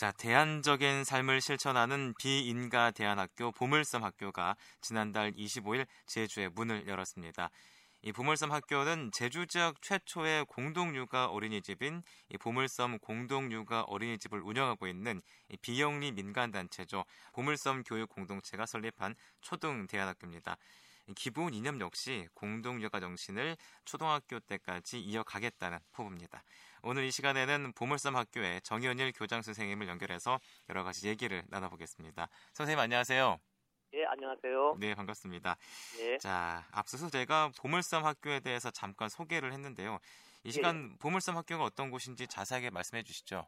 자, 대안적인 삶을 실천하는 비인가 대안학교 보물섬 학교가 지난달 25일 제주에 문을 열었습니다. 이 보물섬 학교는 제주 지역 최초의 공동육아 어린이집인 이 보물섬 공동육아 어린이집을 운영하고 있는 비영리 민간단체죠. 보물섬 교육 공동체가 설립한 초등 대안학교입니다. 기본 이념 역시 공동육아 정신을 초등학교 때까지 이어가겠다는 포부입니다. 오늘 이 시간에는 보물섬 학교의 정현일 교장 선생님을 연결해서 여러 가지 얘기를 나눠보겠습니다. 선생님 안녕하세요. 예, 안녕하세요. 네, 반갑습니다. 예. 자, 앞서서 제가 보물섬 학교에 대해서 잠깐 소개를 했는데요. 이 예. 시간 보물섬 학교가 어떤 곳인지 자세하게 말씀해 주시죠.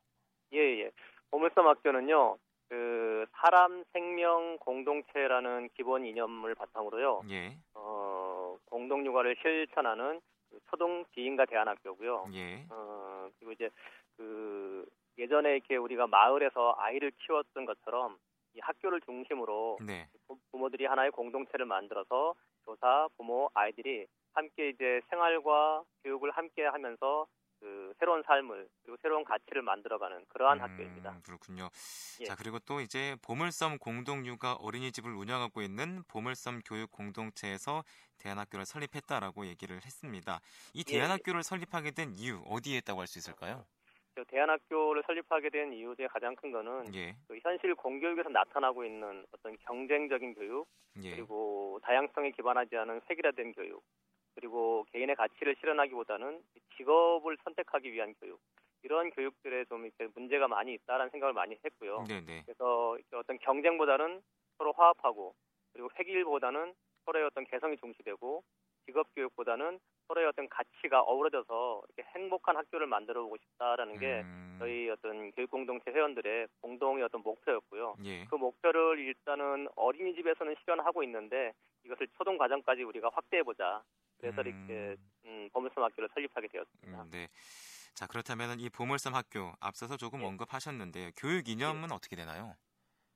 예, 예. 보물섬 학교는요, 그, 사람 생명 공동체라는 기본 이념을 바탕으로요, 예, 어, 공동 육아를 실천하는 그 초등 비인가 대안학교고요. 예, 어, 그리고 이제 그, 예전에 이렇게 우리가 마을에서 아이를 키웠던 것처럼 이 학교를 중심으로 네, 부- 부모들이 하나의 공동체를 만들어서 교사, 부모, 아이들이 함께 이제 생활과 교육을 함께 하면서 그 새로운 삶을 그리고 새로운 가치를 만들어가는 그러한 음, 학교입니다. 그렇군요. 예. 자, 그리고 또 이제 보물섬 공동육아 어린이집을 운영하고 있는 보물섬 교육 공동체에서 대안학교를 설립했다라고 얘기를 했습니다. 이 예, 예. 대안학교를 설립하게 된 이유 어디에 있다고 할 수 있을까요? 저 대안학교를 설립하게 된 이유 중에 가장 큰 거는 예, 그 현실 공교육에서 나타나고 있는 어떤 경쟁적인 교육 예, 그리고 다양성에 기반하지 않은 획일화된 교육 그리고 개인의 가치를 실현하기보다는 직업을 선택하기 위한 교육 이런 교육들에 좀 이렇게 문제가 많이 있다라는 생각을 많이 했고요. 네, 네, 그래서 어떤 경쟁보다는 서로 화합하고 그리고 획일보다는 서로의 어떤 개성이 중시되고 직업 교육보다는 서로의 어떤 가치가 어우러져서 이렇게 행복한 학교를 만들어 보고 싶다라는 게 음, 저희 어떤 교육 공동체 회원들의 공동의 어떤 목표였고요. 예, 그 목표를 일단은 어린이집에서는 실현하고 있는데 이것을 초등 과정까지 우리가 확대해 보자. 그래서 음. 이렇게 음, 보물섬 학교를 설립하게 되었습니다. 음, 네. 자, 그렇다면 이 보물섬 학교 앞서서 조금 예. 언급하셨는데요. 교육 이념은 어떻게 되나요?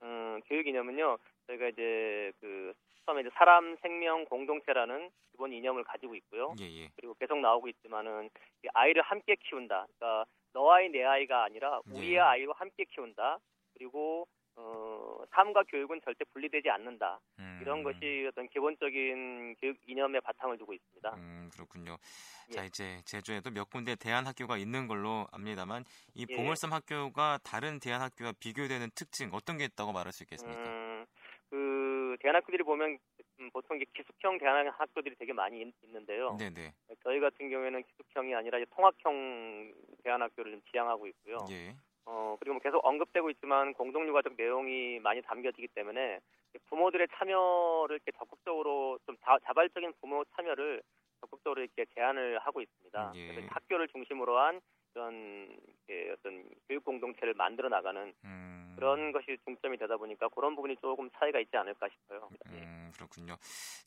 음, 교육 이념은요, 저희가 이제 그 처음에 이제 사람 생명 공동체라는 기본 이념을 가지고 있고요. 예, 예. 그리고 계속 나오고 있지만은 이 아이를 함께 키운다. 그러니까 너 아이 내 아이가 아니라 우리의 예. 아이로 함께 키운다. 그리고 어, 삶과 교육은 절대 분리되지 않는다. 음, 이런 것이 어떤 기본적인 교육 이념의 바탕을 두고 있습니다. 음, 그렇군요. 예. 자, 이제 제주에도 몇 군데 대안 학교가 있는 걸로 압니다만 이 예. 보물섬 학교가 다른 대안 학교와 비교되는 특징 어떤 게 있다고 말할 수 있겠습니까? 음, 그 대안 학교들이 보면 음, 보통 기숙형 대안 학교들이 되게 많이 있, 있는데요. 네, 네. 저희 같은 경우에는 기숙형이 아니라 이제 통학형 대안 학교를 좀 지향하고 있고요. 예. 어, 그리고 뭐 계속 언급되고 있지만 공동육아적 내용이 많이 담겨지기 때문에 부모들의 참여를 이렇게 적극적으로 좀 자, 자발적인 부모 참여를 적극적으로 이렇게 제안을 하고 있습니다. 예. 그래서 학교를 중심으로 한 이런 어떤 교육 공동체를 만들어 나가는 음. 그런 것이 중점이 되다 보니까 그런 부분이 조금 차이가 있지 않을까 싶어요. 예. 음, 그렇군요.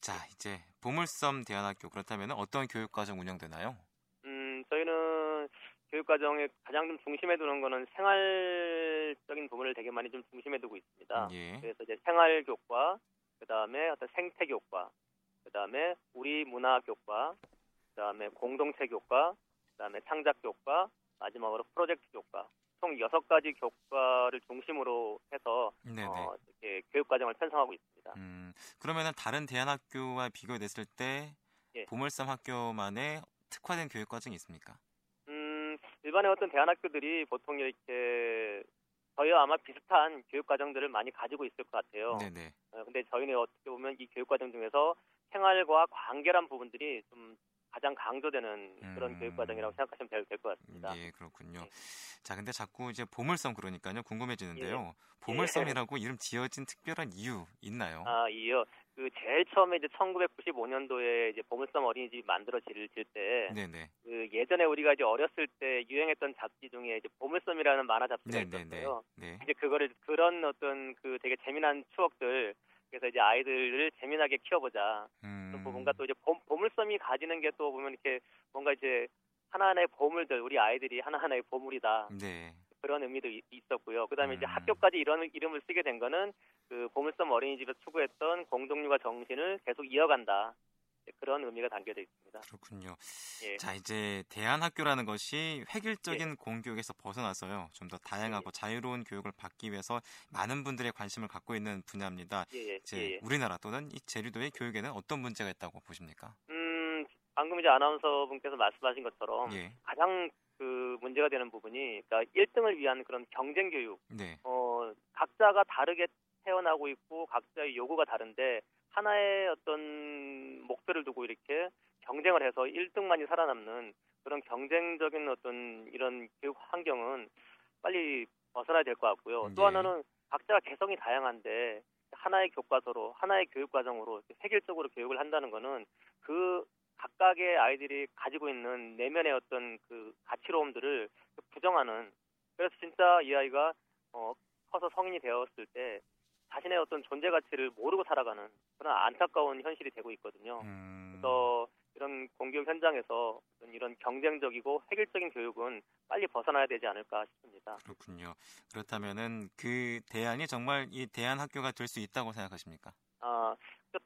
자, 이제 보물섬 대안학교 그렇다면 어떤 교육 과정 운영되나요? 음, 교육과정에 가장 좀 중심에 두는 거는 생활적인 부분을 되게 많이 좀 중심에 두고 있습니다. 예. 그래서 이제 생활 교과, 그 다음에 어떤 생태 교과, 그 다음에 우리 문화 교과, 그 다음에 공동체 교과, 그 다음에 창작 교과, 마지막으로 프로젝트 교과, 총 여섯 가지 교과를 중심으로 해서 네, 네. 어, 이렇게 교육 과정을 편성하고 있습니다. 음, 그러면은 다른 대안학교와 비교됐을 때 예. 보물섬 학교만의 특화된 교육 과정이 있습니까? 음, 일반의 어떤 대안학교들이 보통 이렇게 저희와 아마 비슷한 교육 과정들을 많이 가지고 있을 것 같아요. 네, 네. 어, 근데 저희는 어떻게 보면 이 교육 과정 중에서 생활과 관계란 부분들이 좀 가장 강조되는 그런 음. 교육 과정이라고 생각하시면 될 것 같습니다. 예, 그렇군요. 예. 자, 근데 자꾸 이제 보물섬 그러니까요. 궁금해지는데요. 예. 보물섬이라고 이름 지어진 특별한 이유 있나요? 아, 이요. 그 제일 처음에 이제 1995년도에 이제 보물섬 어린이집이 만들어질 때, 네, 네. 그 예전에 우리가 이제 어렸을 때 유행했던 잡지 중에 이제 보물섬이라는 만화 잡지가 네, 네, 네. 있었어요. 네. 이제 그거를 그런 어떤 그 되게 재미난 추억들 그래서 이제 아이들을 재미나게 키워보자. 음. 또 뭔가 또 이제 보, 보물섬이 가지는 게 또 보면 이렇게 뭔가 이제 하나하나의 보물들 우리 아이들이 하나하나의 보물이다 네. 그런 의미도 이- 있었고요. 그다음에 이제 음. 학교까지 이런 이름을 쓰게 된 거는 그 보물섬 어린이집에서 추구했던 공동육아 정신을 계속 이어간다. 그런 의미가 담겨져 있습니다. 그렇군요. 예. 자, 이제 대안학교라는 것이 획일적인 예. 공교육에서 벗어나서요. 좀 더 다양하고 자유로운 교육을 받기 위해서 많은 분들의 관심을 갖고 있는 분야입니다. 예, 예, 이제 예, 예. 우리나라 또는 이 제주도의 교육에는 어떤 문제가 있다고 보십니까? 음, 방금 이제 아나운서 분께서 말씀하신 것처럼 예. 가장 그 문제가 되는 부분이 그러니까 1등을 위한 그런 경쟁 교육. 네. 어, 각자가 다르게 태어나고 있고 각자의 요구가 다른데 하나의 어떤 목표를 두고 이렇게 경쟁을 해서 1등만이 살아남는 그런 경쟁적인 어떤 이런 교육 환경은 빨리 벗어나야 될 것 같고요. 또 예. 하나는 각자가 개성이 다양한데 하나의 교과서로 하나의 교육 과정으로 획일적으로 교육을 한다는 거는 그 각각의 아이들이 가지고 있는 내면의 어떤 그 가치로움들을 부정하는 그래서 진짜 이 아이가 어, 커서 성인이 되었을 때 자신의 어떤 존재 가치를 모르고 살아가는 그런 안타까운 현실이 되고 있거든요. 음, 그래서 이런 공교육 현장에서 이런 경쟁적이고 획일적인 교육은 빨리 벗어나야 되지 않을까 싶습니다. 그렇군요. 그렇다면은 그 대안이 정말 이 대안 학교가 될 수 있다고 생각하십니까? 아,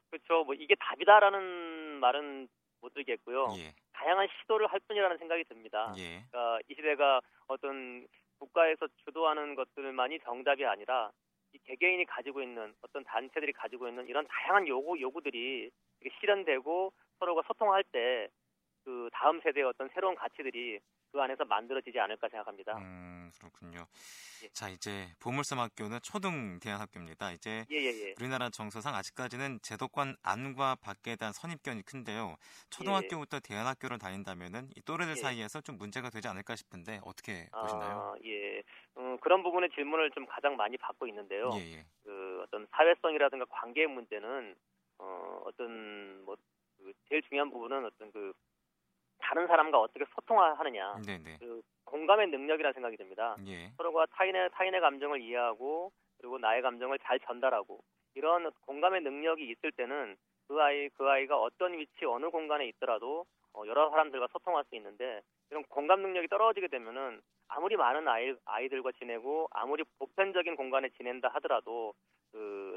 그렇죠. 뭐 이게 답이다라는 말은 못 드리겠고요. 예. 다양한 시도를 할 뿐이라는 생각이 듭니다. 예. 그러니까 이 시대가 어떤 국가에서 주도하는 것들만이 정답이 아니라 이 개개인이 가지고 있는 어떤 단체들이 가지고 있는 이런 다양한 요구 요구들이 실현되고 서로가 소통할 때 그 다음 세대의 어떤 새로운 가치들이 그 안에서 만들어지지 않을까 생각합니다. 음, 그렇군요. 예. 자, 이제 보물섬 학교는 초등 대안 학교입니다. 이제 예예예. 우리나라 정서상 아직까지는 제도권 안과 밖에 대한 선입견이 큰데요. 초등학교부터 대안학교를 다닌다면은 이 또래들 예. 사이에서 좀 문제가 되지 않을까 싶은데 어떻게 보시나요? 아, 예. 음, 그런 부분의 질문을 좀 가장 많이 받고 있는데요. 예, 예. 그 어떤 사회성이라든가 관계의 문제는 어, 어떤 뭐 그 제일 중요한 부분은 어떤 그 다른 사람과 어떻게 소통하느냐 네, 네. 그 공감의 능력이라는 생각이 듭니다. 예. 서로가 타인의 타인의 감정을 이해하고 그리고 나의 감정을 잘 전달하고 이런 공감의 능력이 있을 때는 그 아이 그 아이가 어떤 위치 어느 공간에 있더라도 어, 여러 사람들과 소통할 수 있는데 이런 공감 능력이 떨어지게 되면은 아무리 많은 아이 아이들과 지내고 아무리 보편적인 공간에 지낸다 하더라도 그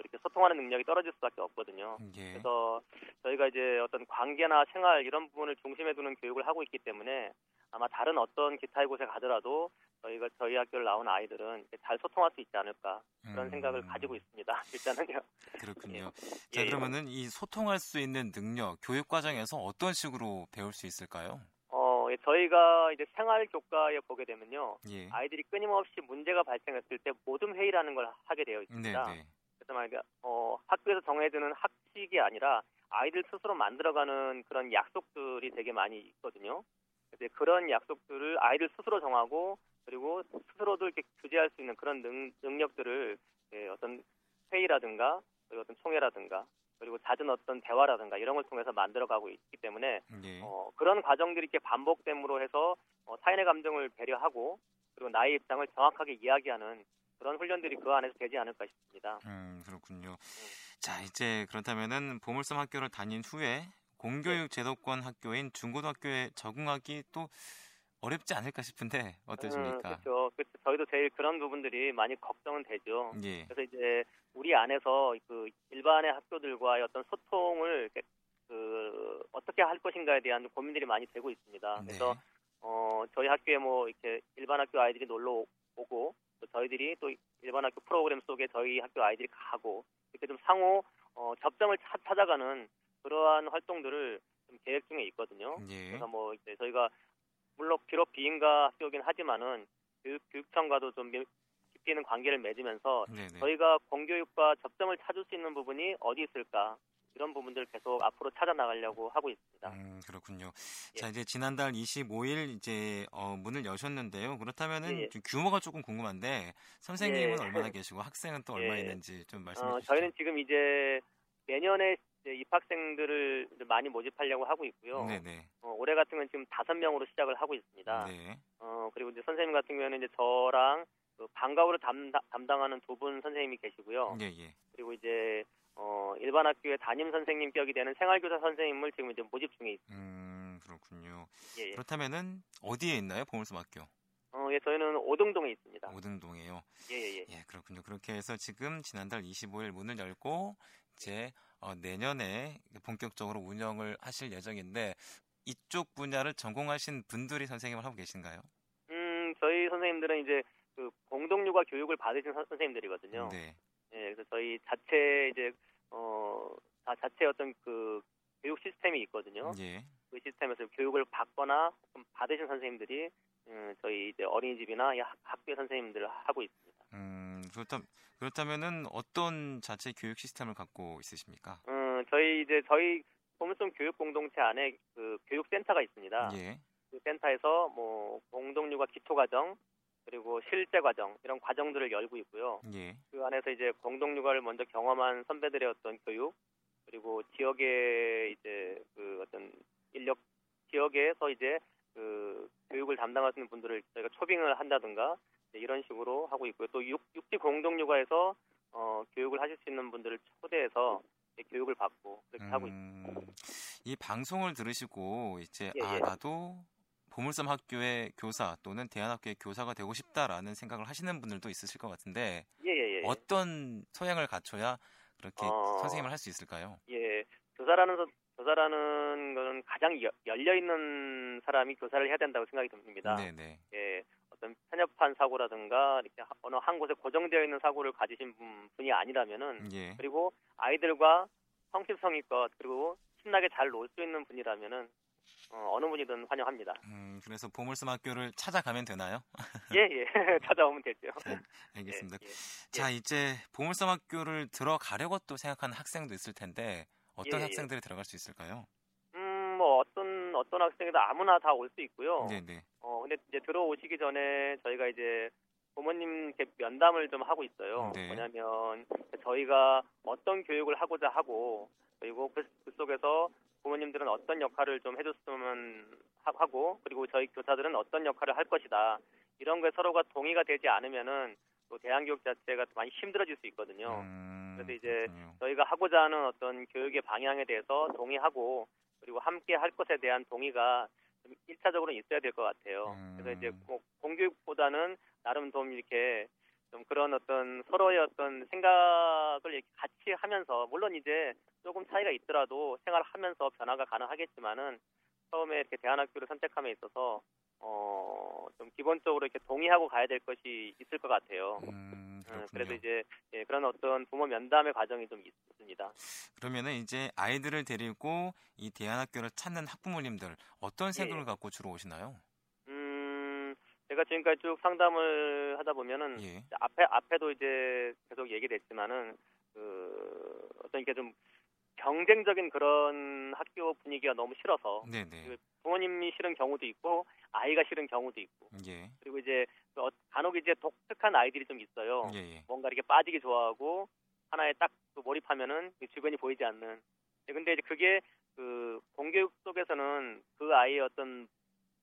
이렇게 소통하는 능력이 떨어질 수밖에 없거든요. 예. 그래서 저희가 이제 어떤 관계나 생활 이런 부분을 중심에 두는 교육을 하고 있기 때문에 아마 다른 어떤 기타의 곳에 가더라도 저희가 저희 학교를 나온 아이들은 잘 소통할 수 있지 않을까 그런 음, 생각을 가지고 있습니다. 일단은요. 그렇군요. 예, 자, 예. 그러면은 이 소통할 수 있는 능력 교육 과정에서 어떤 식으로 배울 수 있을까요? 어, 예, 저희가 이제 생활 교과에 보게 되면요. 예. 아이들이 끊임없이 문제가 발생했을 때 모둠 회의라는 걸 하게 되어 네, 있습니다. 네. 그래서 말이야, 어, 학교에서 정해주는 학식이 아니라 아이들 스스로 만들어가는 그런 약속들이 되게 많이 있거든요. 이제 그런 약속들을 아이들 스스로 정하고 그리고 스스로도 이렇게 규제할 수 있는 그런 능, 능력들을 예, 어떤 회의라든가 그리고 어떤 총회라든가 그리고 잦은 어떤 대화라든가 이런 걸 통해서 만들어가고 있기 때문에 예. 어, 그런 과정들이 이렇게 반복됨으로 해서 어, 타인의 감정을 배려하고 그리고 나의 입장을 정확하게 이야기하는 그런 훈련들이 그 안에서 되지 않을까 싶습니다. 음, 그렇군요. 자, 이제 그렇다면은 보물섬 학교를 다닌 후에 공교육 제도권 학교인 중고등학교에 적응하기 또 어렵지 않을까 싶은데 음, 어떠십니까? 그렇죠. 그 저희도 제일 그런 부분들이 많이 걱정은 되죠. 예. 그래서 이제 우리 안에서 그 일반의 학교들과의 어떤 소통을 그 어떻게 할 것인가에 대한 고민들이 많이 되고 있습니다. 네. 그래서 어 저희 학교에 뭐 이렇게 일반 학교 아이들이 놀러 오- 오고 또 저희들이 또 일반 학교 프로그램 속에 저희 학교 아이들이 가고 이렇게 좀 상호 어 접점을 찾- 찾아가는 그러한 활동들을 좀 계획 중에 있거든요. 예. 그래서 뭐 이제 저희가 물론 비록 비인가 학교긴 하지만은 교육, 교육청과도 좀 밀- 깊이 있는 관계를 맺으면서 네, 네. 저희가 공교육과 접점을 찾을 수 있는 부분이 어디 있을까 이런 부분들 계속 앞으로 찾아 나가려고 하고 있습니다. 음, 그렇군요. 예. 자, 이제 지난달 25일 이제 어, 문을 여셨는데요. 그렇다면은 예, 예. 좀 규모가 조금 궁금한데 선생님은 예. 얼마나 계시고 학생은 또 얼마 예. 있는지 좀 말씀해 어, 주시죠. 저희는 지금 이제 내년에 이제 입학생들을 많이 모집하려고 하고 있고요. 네, 네. 어, 올해 같은 경우는 지금 다섯 명으로 시작을 하고 있습니다. 네. 어, 그리고 이제 선생님 같은 경우에는 이제 저랑 그 방과후를 담당, 담당하는 두 분 선생님이 계시고요. 예, 예. 그리고 이제 어, 일반 학교의 담임 선생님격이 되는 생활교사 선생님을 지금 이제 모집 중에 있습니다. 음, 그렇군요. 예, 예. 그렇다면은 어디에 있나요? 보물섬 학교? 어, 예, 저희는 오등동에 있습니다. 오등동에요. 예, 예, 예. 예, 그렇군요. 그렇게 해서 지금 지난달 25일 문을 열고 이제 어, 내년에 본격적으로 운영을 하실 예정인데 이쪽 분야를 전공하신 분들이 선생님을 하고 계신가요? 음, 저희 선생님들은 이제 그 공동육아 교육을 받으신 선- 선생님들이거든요. 네. 예, 그래서 저희 자체 이제 어, 다 자체 어떤 그 교육 시스템이 있거든요. 예. 그 시스템에서 교육을 받거나 받으신 선생님들이 음, 저희 이제 어린이집이나 학- 학교 선생님들을 하고 있습니다. 음, 그렇다 그렇다면은 어떤 자체 교육 시스템을 갖고 있으십니까? 음, 저희 이제 저희 보물섬 교육 공동체 안에 그 교육 센터가 있습니다. 예. 그 센터에서 뭐 공동육아 기초 과정 그리고 실제 과정 이런 과정들을 열고 있고요. 예. 그 안에서 이제 공동 육아를 먼저 경험한 선배들의 어떤 교육 그리고 지역의 이제 그 어떤 인력 지역에서 이제 그 교육을 담당하시는 분들을 저희가 초빙을 한다든가 이런 식으로 하고 있고요. 또 육, 육지 공동 육아에서 어, 교육을 하실 수 있는 분들을 초대해서 교육을 받고 그렇게 하고 있습니다. 음, 이 방송을 들으시고 이제 예, 아 예. 나도 보물섬 학교의 교사 또는 대안학교의 교사가 되고 싶다라는 생각을 하시는 분들도 있으실 것 같은데 예 예 예. 어떤 소양을 갖춰야 그렇게 어. 선생님을 할 수 있을까요? 예, 교사라는 서- 교사라는 거는 가장 여- 열려 있는 사람이 교사를 해야 된다고 생각이 듭니다. 네네. 예, 어떤 편협한 사고라든가 이렇게 하- 어느 한 곳에 고정되어 있는 사고를 가지신 분, 분이 아니라면은 예. 그리고 아이들과 성실성의껏 그리고 신나게 잘 놀 수 있는 분이라면은 어, 느 분이든 환영합니다. 음, 그래서 보물섬 학교를 찾아가면 되나요? 예, 예, 찾아오면 되죠. 알겠습니다. 예, 예. 자, 이제 보물섬 학교를 들어가려고 또 생각하는 학생도 있을 텐데 어떤 예, 예. 학생들이 들어갈 수 있을까요? 음, 뭐 어떤 어떤 학생이든 아무나 다 올 수 있고요. 네 네. 어, 근데 이제 들어오시기 전에 저희가 이제 부모님 이렇게 면담을 좀 하고 있어요. 네. 뭐냐면 저희가 어떤 교육을 하고자 하고 그리고 그, 그 속에서 부모님들은 어떤 역할을 좀 해줬으면 하- 하고 그리고 저희 교사들은 어떤 역할을 할 것이다. 이런 거에 서로가 동의가 되지 않으면은 또 대한교육 자체가 많이 힘들어질 수 있거든요. 음, 그래서 이제 그렇군요. 저희가 하고자 하는 어떤 교육의 방향에 대해서 동의하고 그리고 함께 할 것에 대한 동의가 좀 1차적으로 있어야 될 것 같아요. 음. 그래서 이제 뭐 공교육보다는 나름 좀 이렇게 좀 그런 어떤 서로의 어떤 생각을 같이 하면서 물론 이제 조금 차이가 있더라도 생활하면서 변화가 가능하겠지만은 처음에 이렇게 대안학교를 선택함에 있어서 어 좀 기본적으로 이렇게 동의하고 가야 될 것이 있을 것 같아요. 음, 음. 그래서 이제 예, 그런 어떤 부모 면담의 과정이 좀 있습니다. 그러면은 이제 아이들을 데리고 이 대안학교를 찾는 학부모님들 어떤 생각을 예. 갖고 주로 오시나요? 음, 제가 지금까지 쭉 상담을 하다 보면은 예. 앞에 앞에도 이제 계속 얘기됐지만은 그 어떤 이게 좀 경쟁적인 그런 학교 분위기가 너무 싫어서 네네. 그 부모님이 싫은 경우도 있고 아이가 싫은 경우도 있고 예. 그리고 이제 그 어- 간혹 이제 독특한 아이들이 좀 있어요. 예, 예. 뭔가 이렇게 빠지기 좋아하고 하나에 몰입하면은 그 주변이 보이지 않는. 네, 근데 이제 그게 그 공교육 속에서는 그 아이의 어떤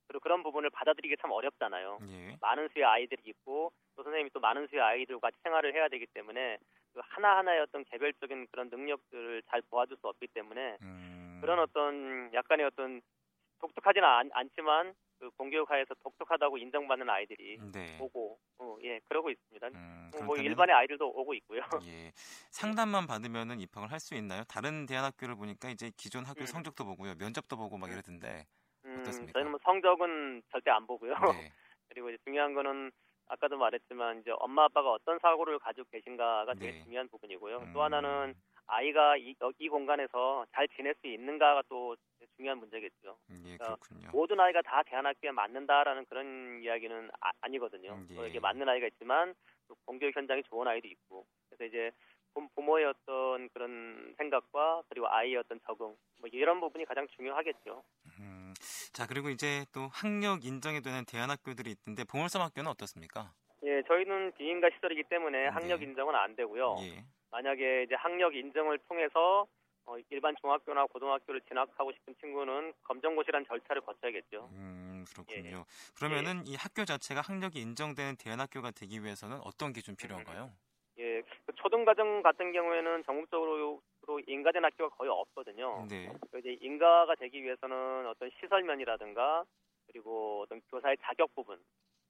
그런- 그런 부분을 받아들이기 참 어렵잖아요. 예. 많은 수의 아이들이 있고 또 선생님이 또 많은 수의 아이들과 생활을 해야 되기 때문에 그 하나하나의 어떤 개별적인 그런 능력들을 잘 도와줄 수 없기 때문에 음, 그런 어떤 약간의 어떤 독특하지는 않, 않지만 그 공교육 하에서 독특하다고 인정받는 아이들이 네. 오고 어, 예 그러고 있습니다. 음, 어, 뭐 일반의 아이들도 오고 있고요. 예. 상담만 받으면은 입학을 할 수 있나요? 다른 대안학교를 보니까 이제 기존 학교 음. 성적도 보고요, 면접도 보고 막 음. 이러던데. 음, 어떻습니까? 저희는 뭐 성적은 절대 안 보고요. 네. 그리고 이제 중요한 거는 아까도 말했지만 이제 엄마 아빠가 어떤 사고를 가지고 계신가가 되게 네. 중요한 부분이고요. 음, 또 하나는 아이가 이, 어, 이 공간에서 잘 지낼 수 있는가가 또 중요한 문제겠죠. 예, 어, 그렇군요. 모든 아이가 다 대안학교에 맞는다라는 그런 이야기는 아, 니거든요 음, 예. 뭐 이게 맞는 아이가 있지만 또 공교육 현장이 좋은 아이도 있고 그래서 이제 부- 부모의 어떤 그런 생각과 그리고 아이의 어떤 적응 뭐 이런 부분이 가장 중요하겠죠. 음, 자 그리고 이제 또 학력 인정이 되는 대안학교들이 있는데 보물섬 학교는 어떻습니까? 예, 저희는 비인가 시설이기 때문에 네. 학력 인정은 안 되고요. 예. 만약에 이제 학력 인정을 통해서 어, 일반 중학교나 고등학교를 진학하고 싶은 친구는 검정고시라는 절차를 거쳐야겠죠. 음, 예. 그렇군요. 그러면은 이 학교 자체가 학력이 인정되는 대안학교가 되기 위해서는 어떤 기준 필요한가요? 예, 그 초등과정 같은 경우에는 전국적으로 인가된 학교가 거의 없거든요. 네. 그 이제 인가가 되기 위해서는 어떤 시설면이라든가 그리고 어떤 교사의 자격 부분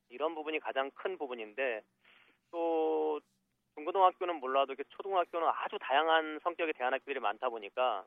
이런 부분이 가장 큰 부분인데 또 중고등학교는 몰라도 이렇게 초등학교는 아주 다양한 성격의 대안학교들이 많다 보니까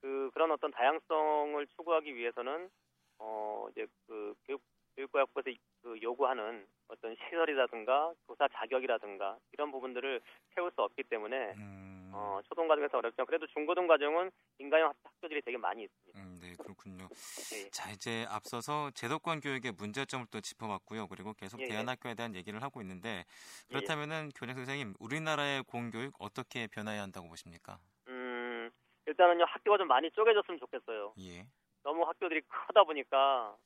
그 그런 어떤 다양성을 추구하기 위해서는 어 이제 그 교육 교육과학부에서 그 요구하는 어떤 시설이라든가 교사 자격이라든가 이런 부분들을 채울 수 없기 때문에 음, 어 초등 과정에서 어렵죠. 그래도 중고등 과정은 인가형 학교들이 되게 많이 있습니다. 음, 네, 그렇군요. 예. 자, 이제 앞서서 제도권 교육의 문제점을 또 짚어봤고요. 그리고 계속 예, 예. 대안학교에 대한 얘기를 하고 있는데 그렇다면은 교장 선생님, 우리나라의 공교육 어떻게 변화해야 한다고 보십니까? 음 일단은요 학교가 좀 많이 쪼개졌으면 좋겠어요. 예. 너무 학교들이 크다 보니까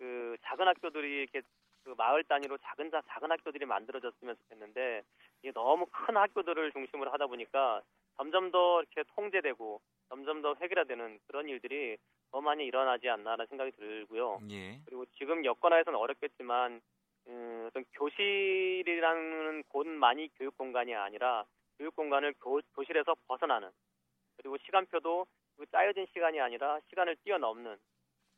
그 작은 학교들이 이렇게 그 마을 단위로 작은 자- 작은 학교들이 만들어졌으면 좋겠는데 이게 너무 큰 학교들을 중심으로 하다 보니까 점점 더 이렇게 통제되고 점점 더 획일화되는 그런 일들이 더 많이 일어나지 않나라는 생각이 들고요. 예. 그리고 지금 여건하에서는 어렵겠지만 음, 어떤 교실이라는 곳만이 교육 공간이 아니라 교육 공간을 교, 교실에서 벗어나는 그리고 시간표도 그 짜여진 시간이 아니라 시간을 뛰어넘는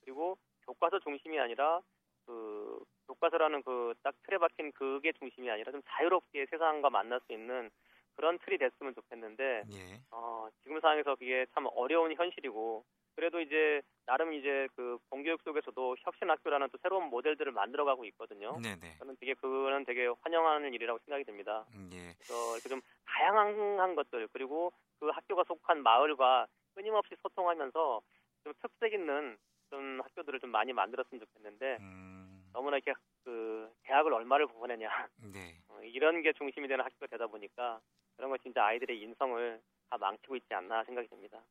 그리고 교과서 중심이 아니라 그 교과서라는 그 딱 틀에 박힌 그게 중심이 아니라 좀 자유롭게 세상과 만날 수 있는 그런 틀이 됐으면 좋겠는데 예. 어, 지금 상황에서 그게 참 어려운 현실이고 그래도 이제 나름 이제 그 공교육 속에서도 혁신학교라는 또 새로운 모델들을 만들어가고 있거든요. 네, 네. 저는 되게 그거는 되게 환영하는 일이라고 생각이 듭니다. 음, 예. 그래서 이렇게 좀 다양한 것들 그리고 그 학교가 속한 마을과 끊임없이 소통하면서 좀 특색 있는 좀 학교들을 좀 많이 만들었으면 좋겠는데 음, 너무나 이렇게 그 대학을 얼마를 보내냐 네. 어, 이런 게 중심이 되는 학교가 되다 보니까 그런 거 진짜 아이들의 인성을 다 망치고 있지 않나 생각이 듭니다.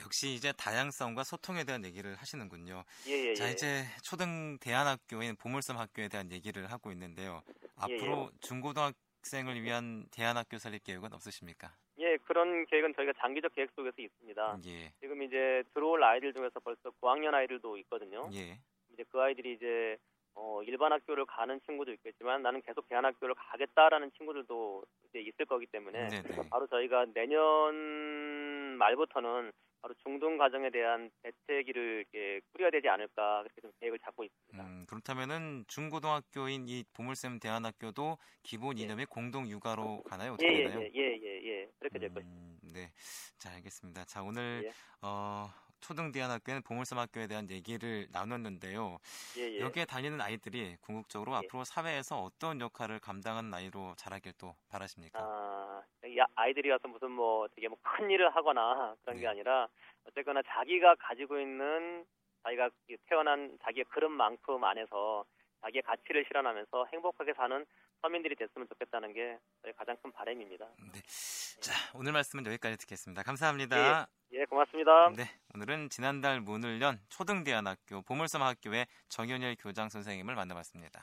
역시 이제 다양성과 소통에 대한 얘기를 하시는군요. 예예 예. 자, 이제 초등 대안학교인 보물섬 학교에 대한 얘기를 하고 있는데요. 예, 앞으로 중고등학생을 위한 대안학교 설립 계획은 없으십니까? 예 그런 계획은 저희가 장기적 계획 속에서 있습니다. 예. 지금 이제 들어올 아이들 중에서 벌써 9학년 아이들도 있거든요. 예. 이제 그 아이들이 이제 어, 일반 학교를 가는 친구도 있겠지만 나는 계속 대안학교를 가겠다라는 친구들도 이제 있을 거기 때문에 네, 네. 바로 저희가 내년 말부터는 바로 중등 과정에 대한 이렇게 꾸려야 되지 않을까 그렇게 좀 계획을 잡고 있습니다. 음, 그렇다면은 중고등학교인 이 보물섬 대안학교도 기본 예. 이념이 공동 육아로 가나요? 어떻게 되나요? 예예예예예 예, 예. 그렇게 될 것입니다. 음, 네. 자, 알겠습니다. 자, 오늘 예. 어, 초등 대안학교는 보물섬 학교에 대한 얘기를 나눴는데요. 예 예. 여기에 다니는 아이들이 궁극적으로 예. 앞으로 사회에서 어떤 역할을 감당하는 아이로 자라길 또 바라십니까? 아, 이 아이들이 와서 무슨 뭐 되게 뭐 큰 일을 하거나 그런 게 네. 아니라 어쨌거나 자기가 가지고 있는 자기가 태어난 자기의 그릇만큼 안에서 자기의 가치를 실현하면서 행복하게 사는 서민들이 됐으면 좋겠다는 게 저희 가장 큰 바람입니다. 네. 자, 오늘 말씀은 여기까지 듣겠습니다. 감사합니다. 예, 고맙습니다. 네, 오늘은 지난달 문을 연 초등대안학교 보물섬 학교의 정현일 교장 선생님을 만나봤습니다.